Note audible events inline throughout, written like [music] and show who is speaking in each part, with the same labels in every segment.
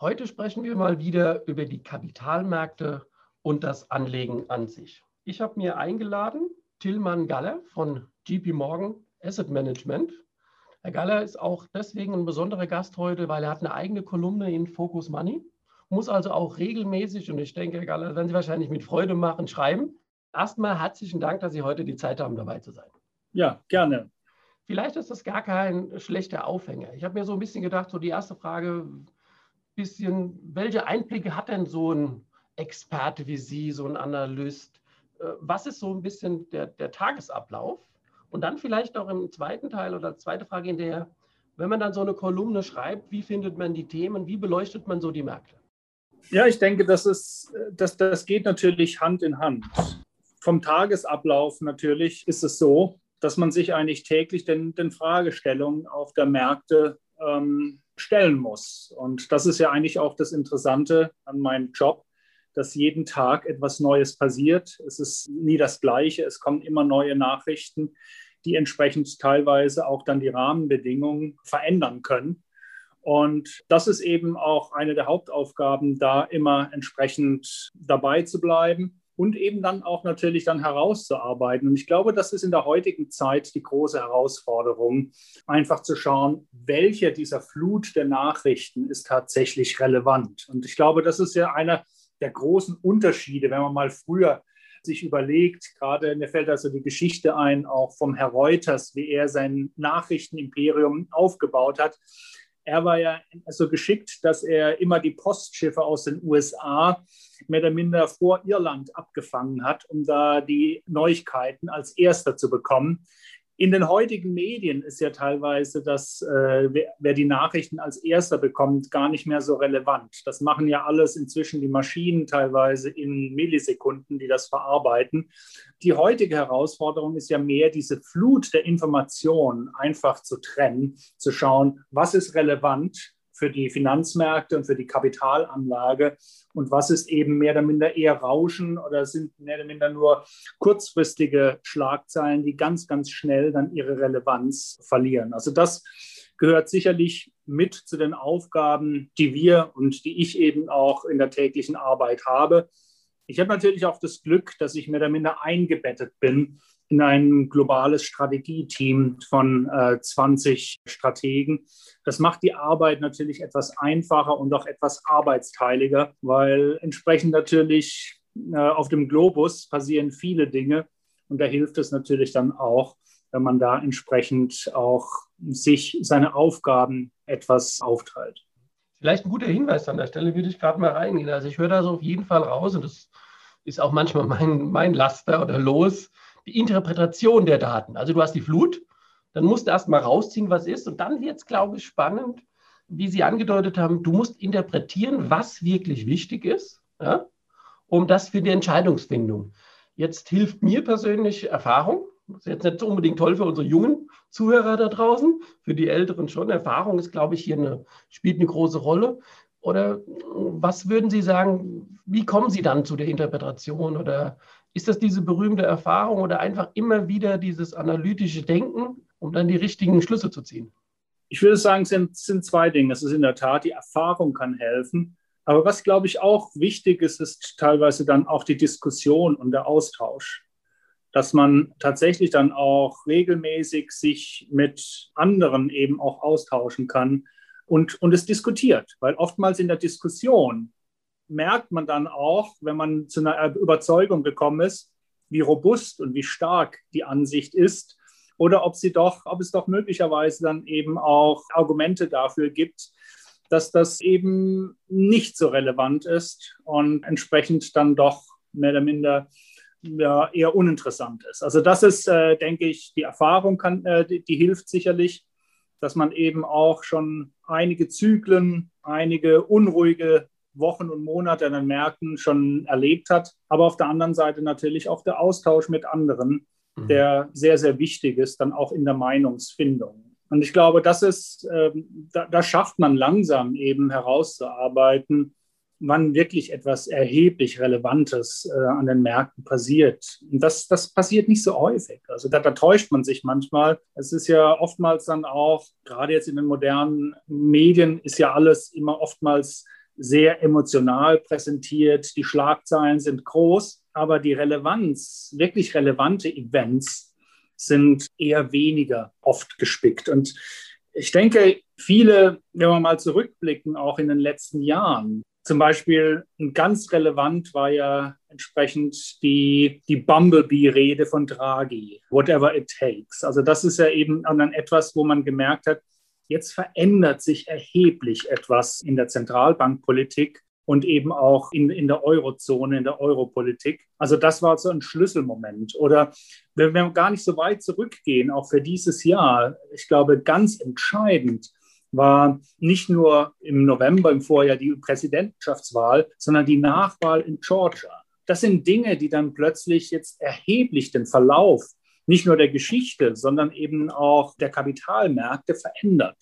Speaker 1: Heute sprechen wir mal wieder über die Kapitalmärkte und das Anlegen an sich. Ich habe mir eingeladen Tillmann Galler von JP Morgan Asset Management. Herr Galler ist auch deswegen ein besonderer Gast heute, weil er hat eine eigene Kolumne in Focus Money, muss also auch regelmäßig, und ich denke, Herr Galler, werden Sie wahrscheinlich mit Freude machen, schreiben. Erstmal herzlichen Dank, dass Sie heute die Zeit haben, dabei zu sein.
Speaker 2: Ja, gerne.
Speaker 1: Vielleicht ist das gar kein schlechter Aufhänger. Ich habe mir so ein bisschen gedacht, so die erste Frage, bisschen, welche Einblicke hat denn so ein Experte wie Sie, so ein Analyst? Äh, was ist so ein bisschen der, der Tagesablauf? Und dann vielleicht auch im zweiten Teil oder zweite Frage in der, wenn man dann so eine Kolumne schreibt, wie findet man die Themen, wie beleuchtet man so die Märkte?
Speaker 2: Ja, ich denke, das, ist, das, das geht natürlich Hand in Hand. Vom Tagesablauf natürlich ist es so, dass man sich eigentlich täglich den, den Fragestellungen auf der Märkte ähm, stellen muss. Und das ist ja eigentlich auch das Interessante an meinem Job, dass jeden Tag etwas Neues passiert. Es ist nie das Gleiche. Es kommen immer neue Nachrichten, die entsprechend teilweise auch dann die Rahmenbedingungen verändern können. Und das ist eben auch eine der Hauptaufgaben, da immer entsprechend dabei zu bleiben und eben dann auch natürlich dann herauszuarbeiten. Und ich glaube, das ist in der heutigen Zeit die große Herausforderung, einfach zu schauen, welche dieser Flut der Nachrichten ist tatsächlich relevant. Und ich glaube, das ist ja einer der großen Unterschiede, wenn man mal früher sich überlegt, gerade mir fällt also die Geschichte ein, auch vom Herr Reuters, wie er sein Nachrichtenimperium aufgebaut hat. Er war ja so geschickt, dass er immer die Postschiffe aus den USA mehr oder minder vor Irland abgefangen hat, um da die Neuigkeiten als erster zu bekommen. In den heutigen Medien ist ja teilweise das, äh, wer, wer, die Nachrichten als erster bekommt, gar nicht mehr so relevant. Das machen ja alles inzwischen die Maschinen teilweise in Millisekunden, die das verarbeiten. Die heutige Herausforderung ist ja mehr, diese Flut der Informationen einfach zu trennen, zu schauen, was ist relevant für die Finanzmärkte und für die Kapitalanlage und was ist eben mehr oder minder eher Rauschen oder sind mehr oder minder nur kurzfristige Schlagzeilen, die ganz, ganz schnell dann ihre Relevanz verlieren. Also das gehört sicherlich mit zu den Aufgaben, die wir und die ich eben auch in der täglichen Arbeit habe. Ich habe natürlich auch das Glück, dass ich mehr oder minder eingebettet bin in ein globales Strategieteam von äh, 20 Strategen. Das macht die Arbeit natürlich etwas einfacher und auch etwas arbeitsteiliger, weil entsprechend natürlich äh, auf dem Globus passieren viele Dinge und da hilft es natürlich dann auch, wenn man da entsprechend auch sich seine Aufgaben etwas aufteilt.
Speaker 1: Vielleicht ein guter Hinweis an der Stelle, würde ich gerade mal reingehen. Also ich höre da so auf jeden Fall raus und das ist auch manchmal mein, mein Laster oder Los, die Interpretation der Daten. Also du hast die Flut, dann musst du erst mal rausziehen, was ist. Und dann wird es, glaube ich, spannend, wie Sie angedeutet haben, du musst interpretieren, was wirklich wichtig ist, ja, um das für die Entscheidungsfindung. Jetzt hilft mir persönlich Erfahrung. Das ist jetzt nicht unbedingt toll für unsere jungen Zuhörer da draußen, für die Älteren schon. Erfahrung ist, glaube ich, hier eine, spielt eine große Rolle. Oder was würden Sie sagen, wie kommen Sie dann zu der Interpretation oder ist das diese berühmte Erfahrung oder einfach immer wieder dieses analytische Denken, um dann die richtigen Schlüsse zu ziehen?
Speaker 2: Ich würde sagen, es sind, sind zwei Dinge. Es ist in der Tat, die Erfahrung kann helfen. Aber was, glaube ich, auch wichtig ist, ist teilweise dann auch die Diskussion und der Austausch. Dass man tatsächlich dann auch regelmäßig sich mit anderen eben auch austauschen kann und, und es diskutiert. Weil oftmals in der Diskussion merkt man dann auch, wenn man zu einer Überzeugung gekommen ist, wie robust und wie stark die Ansicht ist oder ob sie doch, ob es doch möglicherweise dann eben auch Argumente dafür gibt, dass das eben nicht so relevant ist und entsprechend dann doch mehr oder minder ja, eher uninteressant ist. Also das ist, äh, denke ich, die Erfahrung, kann, äh, die, die hilft sicherlich, dass man eben auch schon einige Zyklen, einige unruhige Wochen und Monate an den Märkten schon erlebt hat. Aber auf der anderen Seite natürlich auch der Austausch mit anderen, mhm. der sehr, sehr wichtig ist, dann auch in der Meinungsfindung. Und ich glaube, das ist, ähm, da, da schafft man langsam eben herauszuarbeiten, wann wirklich etwas erheblich Relevantes äh, an den Märkten passiert. Und das, das passiert nicht so häufig. Also da, da, täuscht man sich manchmal. Es ist ja oftmals dann auch, gerade jetzt in den modernen Medien, ist ja alles immer oftmals sehr emotional präsentiert. Die Schlagzeilen sind groß, aber die Relevanz, wirklich relevante Events sind eher weniger oft gespickt. Und ich denke, viele, wenn wir mal zurückblicken, auch in den letzten Jahren, zum Beispiel ganz relevant war ja entsprechend die, die Bumblebee-Rede von Draghi, whatever it takes. Also das ist ja eben dann etwas, wo man gemerkt hat, jetzt verändert sich erheblich etwas in der Zentralbankpolitik und eben auch in, in der Eurozone, in der Europolitik. Also das war so ein Schlüsselmoment. Oder wenn wir gar nicht so weit zurückgehen, auch für dieses Jahr, ich glaube, ganz entscheidend war nicht nur im November im Vorjahr die Präsidentschaftswahl, sondern die Nachwahl in Georgia. Das sind Dinge, die dann plötzlich jetzt erheblich den Verlauf nicht nur der Geschichte, sondern eben auch der Kapitalmärkte verändert,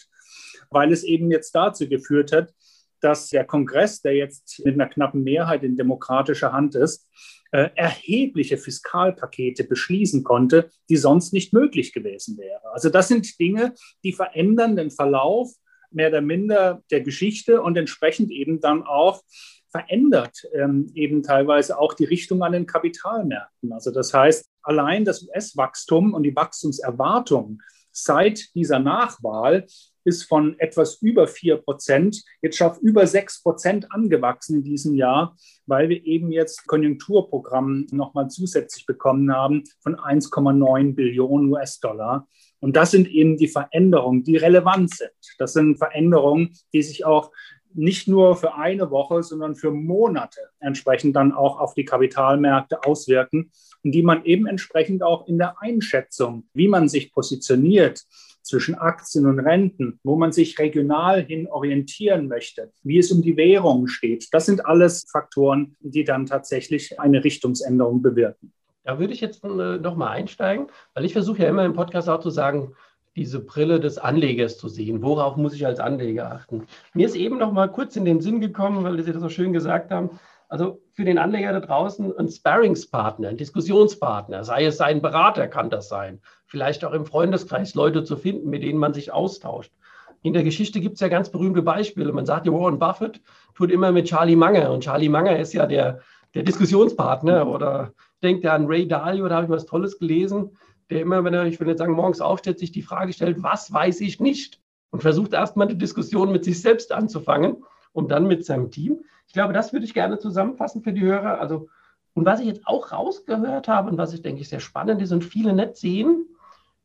Speaker 2: weil es eben jetzt dazu geführt hat, dass der Kongress, der jetzt mit einer knappen Mehrheit in demokratischer Hand ist, äh, erhebliche Fiskalpakete beschließen konnte, die sonst nicht möglich gewesen wären. Also das sind Dinge, die verändern den Verlauf mehr oder minder der Geschichte und entsprechend eben dann auch verändert ähm, eben teilweise auch die Richtung an den Kapitalmärkten. Also das heißt, allein das US-Wachstum und die Wachstumserwartung seit dieser Nachwahl ist von etwas über 4 Prozent jetzt auf über 6 Prozent angewachsen in diesem Jahr, weil wir eben jetzt Konjunkturprogramm nochmal zusätzlich bekommen haben von 1,9 Billionen US-Dollar. Und das sind eben die Veränderungen, die relevant sind. Das sind Veränderungen, die sich auch nicht nur für eine Woche, sondern für Monate entsprechend dann auch auf die Kapitalmärkte auswirken und die man eben entsprechend auch in der Einschätzung, wie man sich positioniert, zwischen Aktien und Renten, wo man sich regional hin orientieren möchte, wie es um die Währung steht. Das sind alles Faktoren, die dann tatsächlich eine Richtungsänderung bewirken.
Speaker 1: Da würde ich jetzt äh, noch mal einsteigen, weil ich versuche ja immer im Podcast auch zu sagen, diese Brille des Anlegers zu sehen. Worauf muss ich als Anleger achten? Mir ist eben noch mal kurz in den Sinn gekommen, weil Sie das so schön gesagt haben. Also für den Anleger da draußen ein Sparringspartner, ein Diskussionspartner, sei es sein Berater, kann das sein, vielleicht auch im Freundeskreis Leute zu finden, mit denen man sich austauscht. In der Geschichte gibt es ja ganz berühmte Beispiele. Man sagt, Warren Buffett tut immer mit Charlie Munger und Charlie Munger ist ja der, der Diskussionspartner oder denkt er an Ray Dalio, da habe ich was Tolles gelesen, der immer, wenn er, ich will jetzt sagen, morgens aufsteht, sich die Frage stellt, was weiß ich nicht? Und versucht erstmal eine Diskussion mit sich selbst anzufangen und dann mit seinem Team. Ich glaube, das würde ich gerne zusammenfassen für die Hörer. Also, und was ich jetzt auch rausgehört habe und was ich denke ich sehr spannend ist und viele nicht sehen,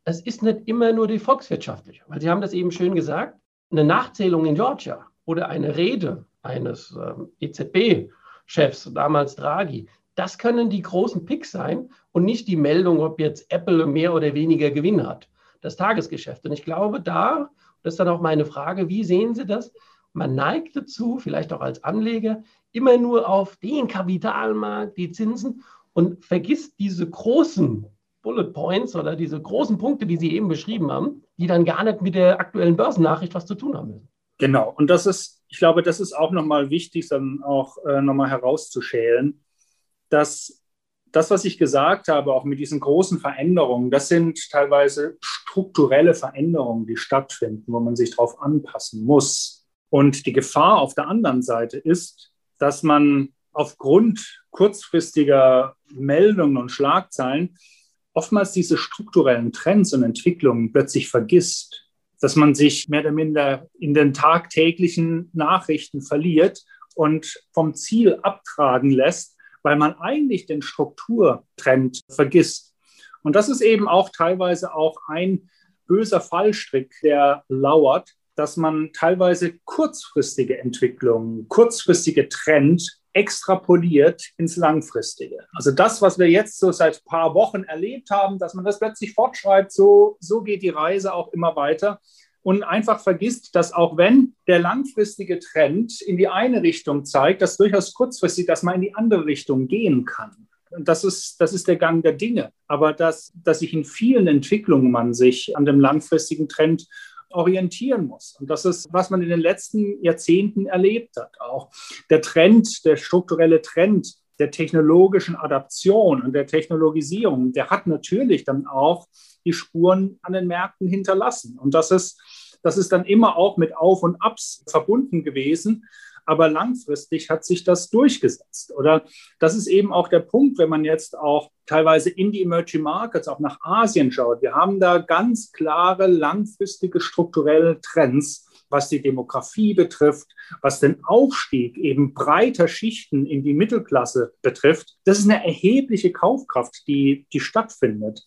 Speaker 1: es ist nicht immer nur die volkswirtschaftliche, weil Sie haben das eben schön gesagt, eine Nachzählung in Georgia oder eine Rede eines ähm, EZB-Chefs, damals Draghi, das können die großen Picks sein und nicht die Meldung, ob jetzt Apple mehr oder weniger Gewinn hat. Das Tagesgeschäft. Und ich glaube, da, das ist dann auch meine Frage, wie sehen Sie das? Man neigt dazu, vielleicht auch als Anleger, immer nur auf den Kapitalmarkt, die Zinsen und vergisst diese großen Bullet Points oder diese großen Punkte, die Sie eben beschrieben haben, die dann gar nicht mit der aktuellen Börsennachricht was zu tun haben müssen.
Speaker 2: Genau, und das ist, ich glaube, das ist auch nochmal wichtig, dann auch äh, nochmal herauszuschälen, dass das, was ich gesagt habe, auch mit diesen großen Veränderungen, das sind teilweise strukturelle Veränderungen, die stattfinden, wo man sich darauf anpassen muss. Und die Gefahr auf der anderen Seite ist, dass man aufgrund kurzfristiger Meldungen und Schlagzeilen oftmals diese strukturellen Trends und Entwicklungen plötzlich vergisst, dass man sich mehr oder minder in den tagtäglichen Nachrichten verliert und vom Ziel abtragen lässt, weil man eigentlich den Strukturtrend vergisst. Und das ist eben auch teilweise auch ein böser Fallstrick, der lauert, dass man teilweise kurzfristige Entwicklungen, kurzfristige Trend extrapoliert ins Langfristige. Also das, was wir jetzt so seit ein paar Wochen erlebt haben, dass man das plötzlich fortschreibt, so, so geht die Reise auch immer weiter. Und einfach vergisst, dass auch wenn der langfristige Trend in die eine Richtung zeigt, dass durchaus kurzfristig, dass man in die andere Richtung gehen kann. Das ist, das ist der Gang der Dinge. Aber dass, dass sich in vielen Entwicklungen man sich an dem langfristigen Trend orientieren muss. Und das ist, was man in den letzten Jahrzehnten erlebt hat. Auch der Trend, der strukturelle Trend der technologischen Adaption und der Technologisierung, der hat natürlich dann auch die Spuren an den Märkten hinterlassen. Und das ist, das ist dann immer auch mit Auf und Abs verbunden gewesen. Aber langfristig hat sich das durchgesetzt. Oder das ist eben auch der Punkt, wenn man jetzt auch teilweise in die Emerging Markets, auch nach Asien schaut. Wir haben da ganz klare langfristige strukturelle Trends, was die Demografie betrifft, was den Aufstieg eben breiter Schichten in die Mittelklasse betrifft. Das ist eine erhebliche Kaufkraft, die, die stattfindet.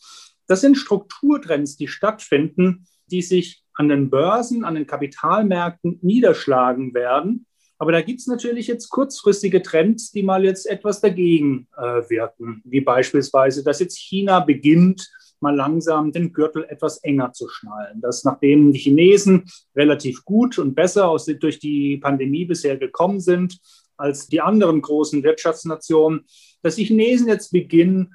Speaker 2: Das sind Strukturtrends, die stattfinden, die sich an den Börsen, an den Kapitalmärkten niederschlagen werden aber da gibt es natürlich jetzt kurzfristige Trends, die mal jetzt etwas dagegen äh, wirken, wie beispielsweise, dass jetzt China beginnt, mal langsam den Gürtel etwas enger zu schnallen. Dass nachdem die Chinesen relativ gut und besser aus, durch die Pandemie bisher gekommen sind als die anderen großen Wirtschaftsnationen, dass die Chinesen jetzt beginnen,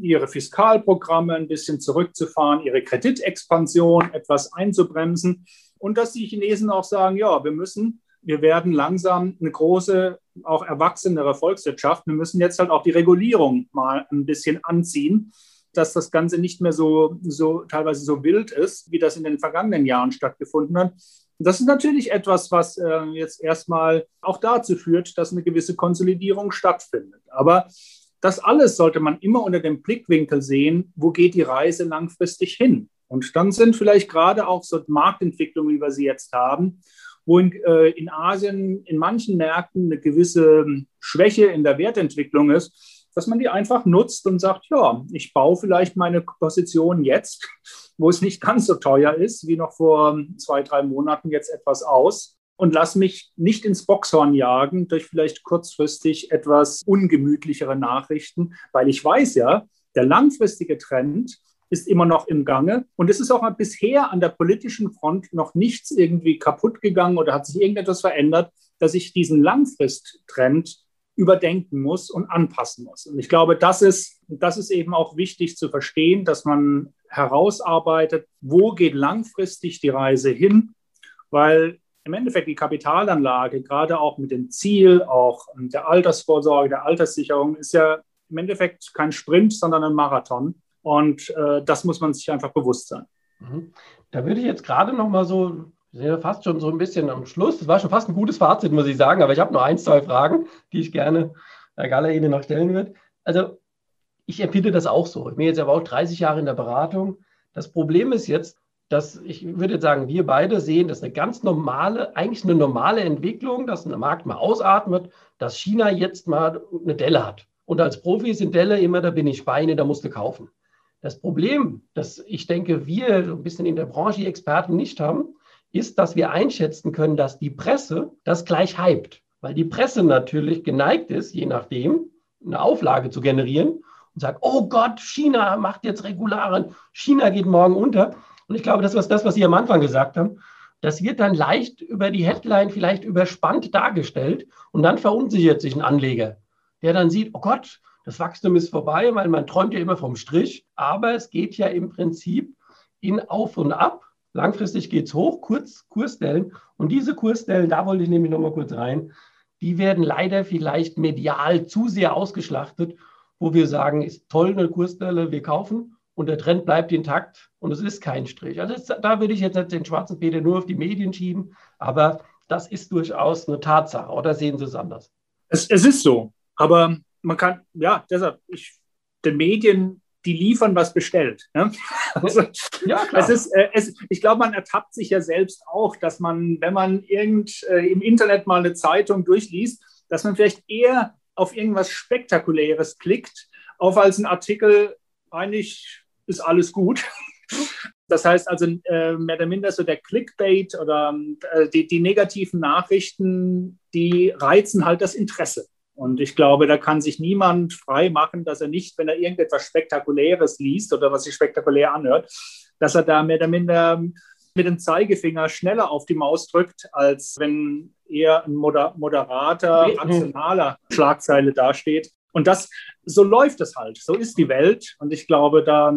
Speaker 2: ihre Fiskalprogramme ein bisschen zurückzufahren, ihre Kreditexpansion etwas einzubremsen und dass die Chinesen auch sagen, ja, wir müssen wir werden langsam eine große, auch erwachsenere Volkswirtschaft. Wir müssen jetzt halt auch die Regulierung mal ein bisschen anziehen, dass das Ganze nicht mehr so, so teilweise so wild ist, wie das in den vergangenen Jahren stattgefunden hat. Das ist natürlich etwas, was äh, jetzt erstmal auch dazu führt, dass eine gewisse Konsolidierung stattfindet. Aber das alles sollte man immer unter dem Blickwinkel sehen, wo geht die Reise langfristig hin. Und dann sind vielleicht gerade auch so Marktentwicklungen, wie wir sie jetzt haben, wo in, äh, in Asien in manchen Märkten eine gewisse ähm, Schwäche in der Wertentwicklung ist, dass man die einfach nutzt und sagt, ja, ich baue vielleicht meine Position jetzt, wo es nicht ganz so teuer ist, wie noch vor ähm, zwei, drei Monaten jetzt etwas aus und lass mich nicht ins Boxhorn jagen durch vielleicht kurzfristig etwas ungemütlichere Nachrichten, weil ich weiß ja, der langfristige Trend ist immer noch im Gange. Und es ist auch bisher an der politischen Front noch nichts irgendwie kaputt gegangen oder hat sich irgendetwas verändert, dass ich diesen Langfristtrend überdenken muss und anpassen muss. Und ich glaube, das ist, das ist eben auch wichtig zu verstehen, dass man herausarbeitet, wo geht langfristig die Reise hin, weil im Endeffekt die Kapitalanlage, gerade auch mit dem Ziel auch der Altersvorsorge, der Alterssicherung, ist ja im Endeffekt kein Sprint, sondern ein Marathon. Und äh, das muss man sich einfach bewusst sein.
Speaker 1: Mhm. Da würde ich jetzt gerade noch mal so, wir sind ja fast schon so ein bisschen am Schluss. Das war schon fast ein gutes Fazit, muss ich sagen. Aber ich habe noch ein, zwei Fragen, die ich gerne Herr Galler Ihnen noch stellen würde. Also ich empfinde das auch so. Ich bin jetzt aber auch 30 Jahre in der Beratung. Das Problem ist jetzt, dass ich würde jetzt sagen, wir beide sehen, das ist eine ganz normale, eigentlich eine normale Entwicklung, dass ein Markt mal ausatmet, dass China jetzt mal eine Delle hat. Und als Profi sind Delle immer, da bin ich Beine, da musst du kaufen. Das Problem, das ich denke, wir ein bisschen in der Branche Experten nicht haben, ist, dass wir einschätzen können, dass die Presse das gleich hypt. Weil die Presse natürlich geneigt ist, je nachdem, eine Auflage zu generieren und sagt, oh Gott, China macht jetzt Regularen, China geht morgen unter. Und ich glaube, das ist das, was Sie am Anfang gesagt haben. Das wird dann leicht über die Headline vielleicht überspannt dargestellt und dann verunsichert sich ein Anleger, der dann sieht, oh Gott, das Wachstum ist vorbei, weil man träumt ja immer vom Strich, aber es geht ja im Prinzip in Auf und Ab. Langfristig geht es hoch, kurz Kursstellen. Und diese Kursstellen, da wollte ich nämlich nochmal kurz rein, die werden leider vielleicht medial zu sehr ausgeschlachtet, wo wir sagen, ist toll eine Kursstelle, wir kaufen und der Trend bleibt intakt und es ist kein Strich. Also jetzt, da würde ich jetzt den schwarzen Peter nur auf die Medien schieben, aber das ist durchaus eine Tatsache. Oder sehen Sie es anders?
Speaker 2: Es, es ist so, aber man kann, ja, deshalb, ich, den Medien, die liefern, was bestellt. Ne? [laughs] Also, ja, klar. Es ist, äh, es, ich glaube, man ertappt sich ja selbst auch, dass man, wenn man irgend äh, im Internet mal eine Zeitung durchliest, dass man vielleicht eher auf irgendwas Spektakuläres klickt, auf als ein Artikel, eigentlich ist alles gut. [laughs] Das heißt also äh, mehr oder minder so der Clickbait oder äh, die, die negativen Nachrichten, die reizen halt das Interesse. Und ich glaube, da kann sich niemand frei machen, dass er nicht, wenn er irgendetwas Spektakuläres liest oder was sich spektakulär anhört, dass er da mehr oder minder mit dem Zeigefinger schneller auf die Maus drückt, als wenn eher ein moder moderater, rationaler Schlagzeile dasteht. Und das, so läuft es halt. So ist die Welt. Und ich glaube, da,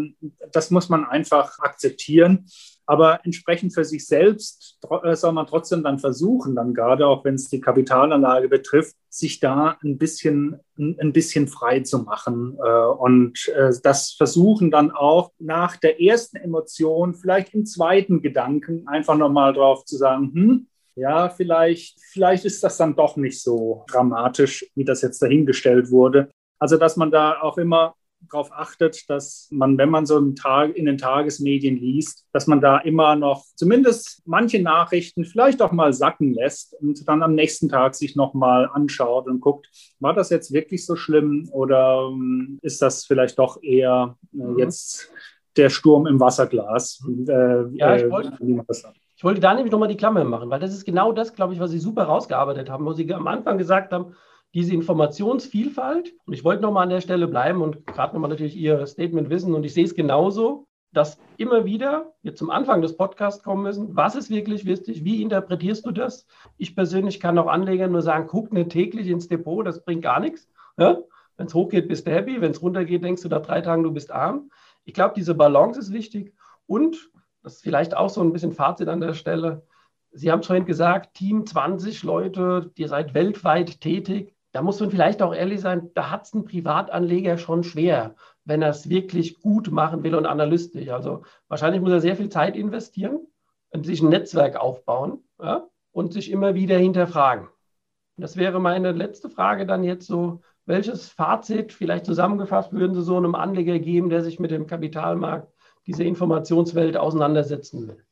Speaker 2: das muss man einfach akzeptieren. Aber entsprechend für sich selbst äh, soll man trotzdem dann versuchen, dann gerade auch wenn es die Kapitalanlage betrifft, sich da ein bisschen, ein bisschen frei zu machen äh, und äh, das versuchen dann auch nach der ersten Emotion, vielleicht im zweiten Gedanken, einfach nochmal drauf zu sagen, hm, ja, vielleicht, vielleicht ist das dann doch nicht so dramatisch, wie das jetzt dahingestellt wurde. Also, dass man da auch immer darauf achtet, dass man, wenn man so im Tag, in den Tagesmedien liest, dass man da immer noch zumindest manche Nachrichten vielleicht auch mal sacken lässt und dann am nächsten Tag sich nochmal anschaut und guckt, war das jetzt wirklich so schlimm oder ähm, ist das vielleicht doch eher äh, mhm. jetzt der Sturm im Wasserglas?
Speaker 1: Äh, ja, ich äh, wollte, ich wollte da nämlich nochmal die Klammer machen, weil das ist genau das, glaube ich, was Sie super rausgearbeitet haben, wo Sie am Anfang gesagt haben, diese Informationsvielfalt, und ich wollte nochmal an der Stelle bleiben und gerade nochmal natürlich Ihr Statement wissen, und ich sehe es genauso, dass immer wieder wir zum Anfang des Podcasts kommen müssen, was ist wirklich wichtig, wie interpretierst du das? Ich persönlich kann auch Anlegern nur sagen, guck nicht täglich ins Depot, das bringt gar nichts. Ja? Wenn es hochgeht, bist du happy, wenn es runtergeht, denkst du nach drei Tagen, du bist arm. Ich glaube, diese Balance ist wichtig und das ist vielleicht auch so ein bisschen Fazit an der Stelle. Sie haben es vorhin gesagt, Team 20 Leute, ihr seid weltweit tätig da muss man vielleicht auch ehrlich sein, da hat es ein Privatanleger schon schwer, wenn er es wirklich gut machen will und analytisch. Also wahrscheinlich muss er sehr viel Zeit investieren sich ein Netzwerk aufbauen ja, und sich immer wieder hinterfragen. Das wäre meine letzte Frage dann jetzt so, welches Fazit vielleicht zusammengefasst würden Sie so einem Anleger geben, der sich mit dem Kapitalmarkt, dieser Informationswelt auseinandersetzen will?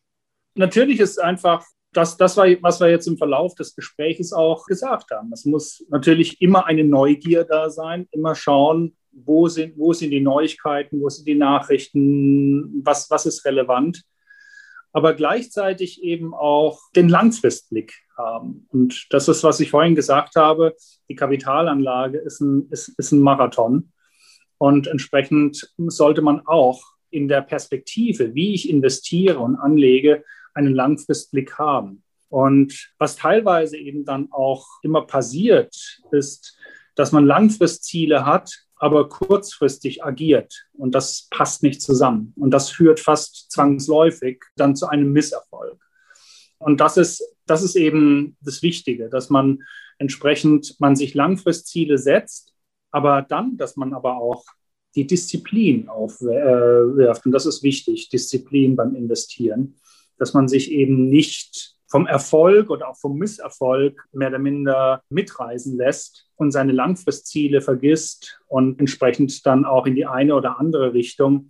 Speaker 2: Natürlich ist einfach das, das war, was wir jetzt im Verlauf des Gesprächs auch gesagt haben. Es muss natürlich immer eine Neugier da sein, immer schauen, wo sind, wo sind die Neuigkeiten, wo sind die Nachrichten, was, was ist relevant. Aber gleichzeitig eben auch den Langfristblick haben. Und das ist, was ich vorhin gesagt habe, die Kapitalanlage ist ein, ist, ist ein Marathon. Und entsprechend sollte man auch in der Perspektive, wie ich investiere und anlege, einen Langfristblick haben. Und was teilweise eben dann auch immer passiert, ist, dass man Langfristziele hat, aber kurzfristig agiert. Und das passt nicht zusammen. Und das führt fast zwangsläufig dann zu einem Misserfolg. Und das ist, das ist eben das Wichtige, dass man entsprechend man sich Langfristziele setzt, aber dann, dass man aber auch die Disziplin aufwirft. Und das ist wichtig, Disziplin beim Investieren dass man sich eben nicht vom Erfolg oder auch vom Misserfolg mehr oder minder mitreisen lässt und seine Langfristziele vergisst und entsprechend dann auch in die eine oder andere Richtung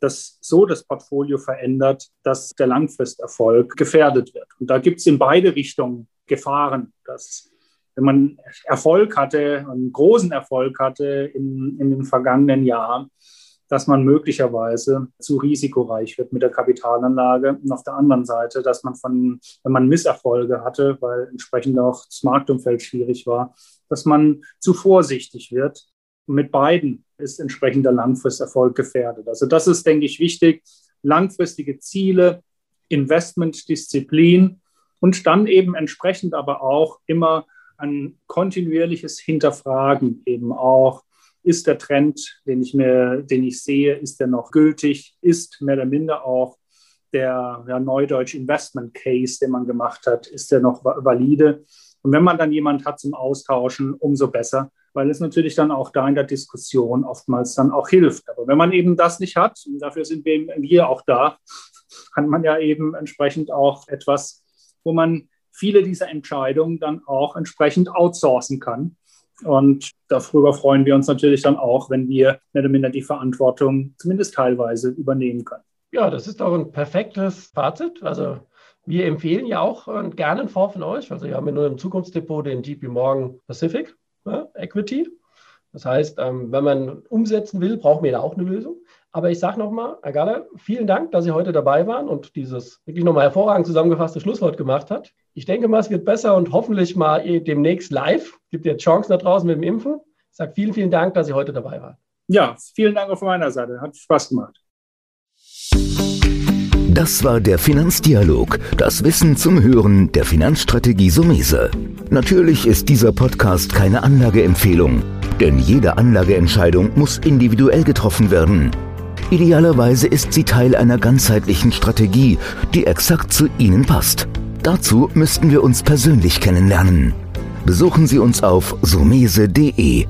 Speaker 2: das so das Portfolio verändert, dass der Langfristerfolg gefährdet wird. Und da gibt es in beide Richtungen Gefahren, dass wenn man Erfolg hatte, einen großen Erfolg hatte in, in den vergangenen Jahren, dass man möglicherweise zu risikoreich wird mit der Kapitalanlage. Und auf der anderen Seite, dass man von, wenn man Misserfolge hatte, weil entsprechend auch das Marktumfeld schwierig war, dass man zu vorsichtig wird. Und mit beiden ist entsprechend der Langfristerfolg gefährdet. Also das ist, denke ich, wichtig. Langfristige Ziele, Investmentdisziplin und dann eben entsprechend aber auch immer ein kontinuierliches Hinterfragen eben auch ist der Trend, den ich mir, den ich sehe, ist der noch gültig? Ist mehr oder minder auch der ja, Neudeutsch Investment Case, den man gemacht hat, ist der noch valide? Und wenn man dann jemand hat zum Austauschen, umso besser, weil es natürlich dann auch da in der Diskussion oftmals dann auch hilft. Aber wenn man eben das nicht hat, und dafür sind wir hier auch da, [laughs] kann man ja eben entsprechend auch etwas, wo man viele dieser Entscheidungen dann auch entsprechend outsourcen kann und darüber freuen wir uns natürlich dann auch, wenn wir mehr oder minder die Verantwortung zumindest teilweise übernehmen können.
Speaker 1: Ja, das ist doch ein perfektes Fazit. Also wir empfehlen ja auch äh, gerne einen Fonds von euch. Also wir haben ja nur im Zukunftsdepot den JP Morgan Pacific ja, Equity. Das heißt, ähm, wenn man umsetzen will, brauchen wir da auch eine Lösung. Aber ich sage nochmal, Herr Galler, vielen Dank, dass Sie heute dabei waren und dieses wirklich nochmal hervorragend zusammengefasste Schlusswort gemacht hat. Ich denke mal, es wird besser und hoffentlich mal demnächst live. Gibt ja Chancen da draußen mit dem Impfen. Ich sage vielen, vielen Dank, dass Sie heute dabei waren.
Speaker 2: Ja, vielen Dank auch von meiner Seite. Hat Spaß gemacht.
Speaker 3: Das war der Finanzdialog, das Wissen zum Hören der Finanzstrategie Sumese. Natürlich ist dieser Podcast keine Anlageempfehlung, denn jede Anlageentscheidung muss individuell getroffen werden. Idealerweise ist sie Teil einer ganzheitlichen Strategie, die exakt zu Ihnen passt. Dazu müssten wir uns persönlich kennenlernen. Besuchen Sie uns auf sumese.de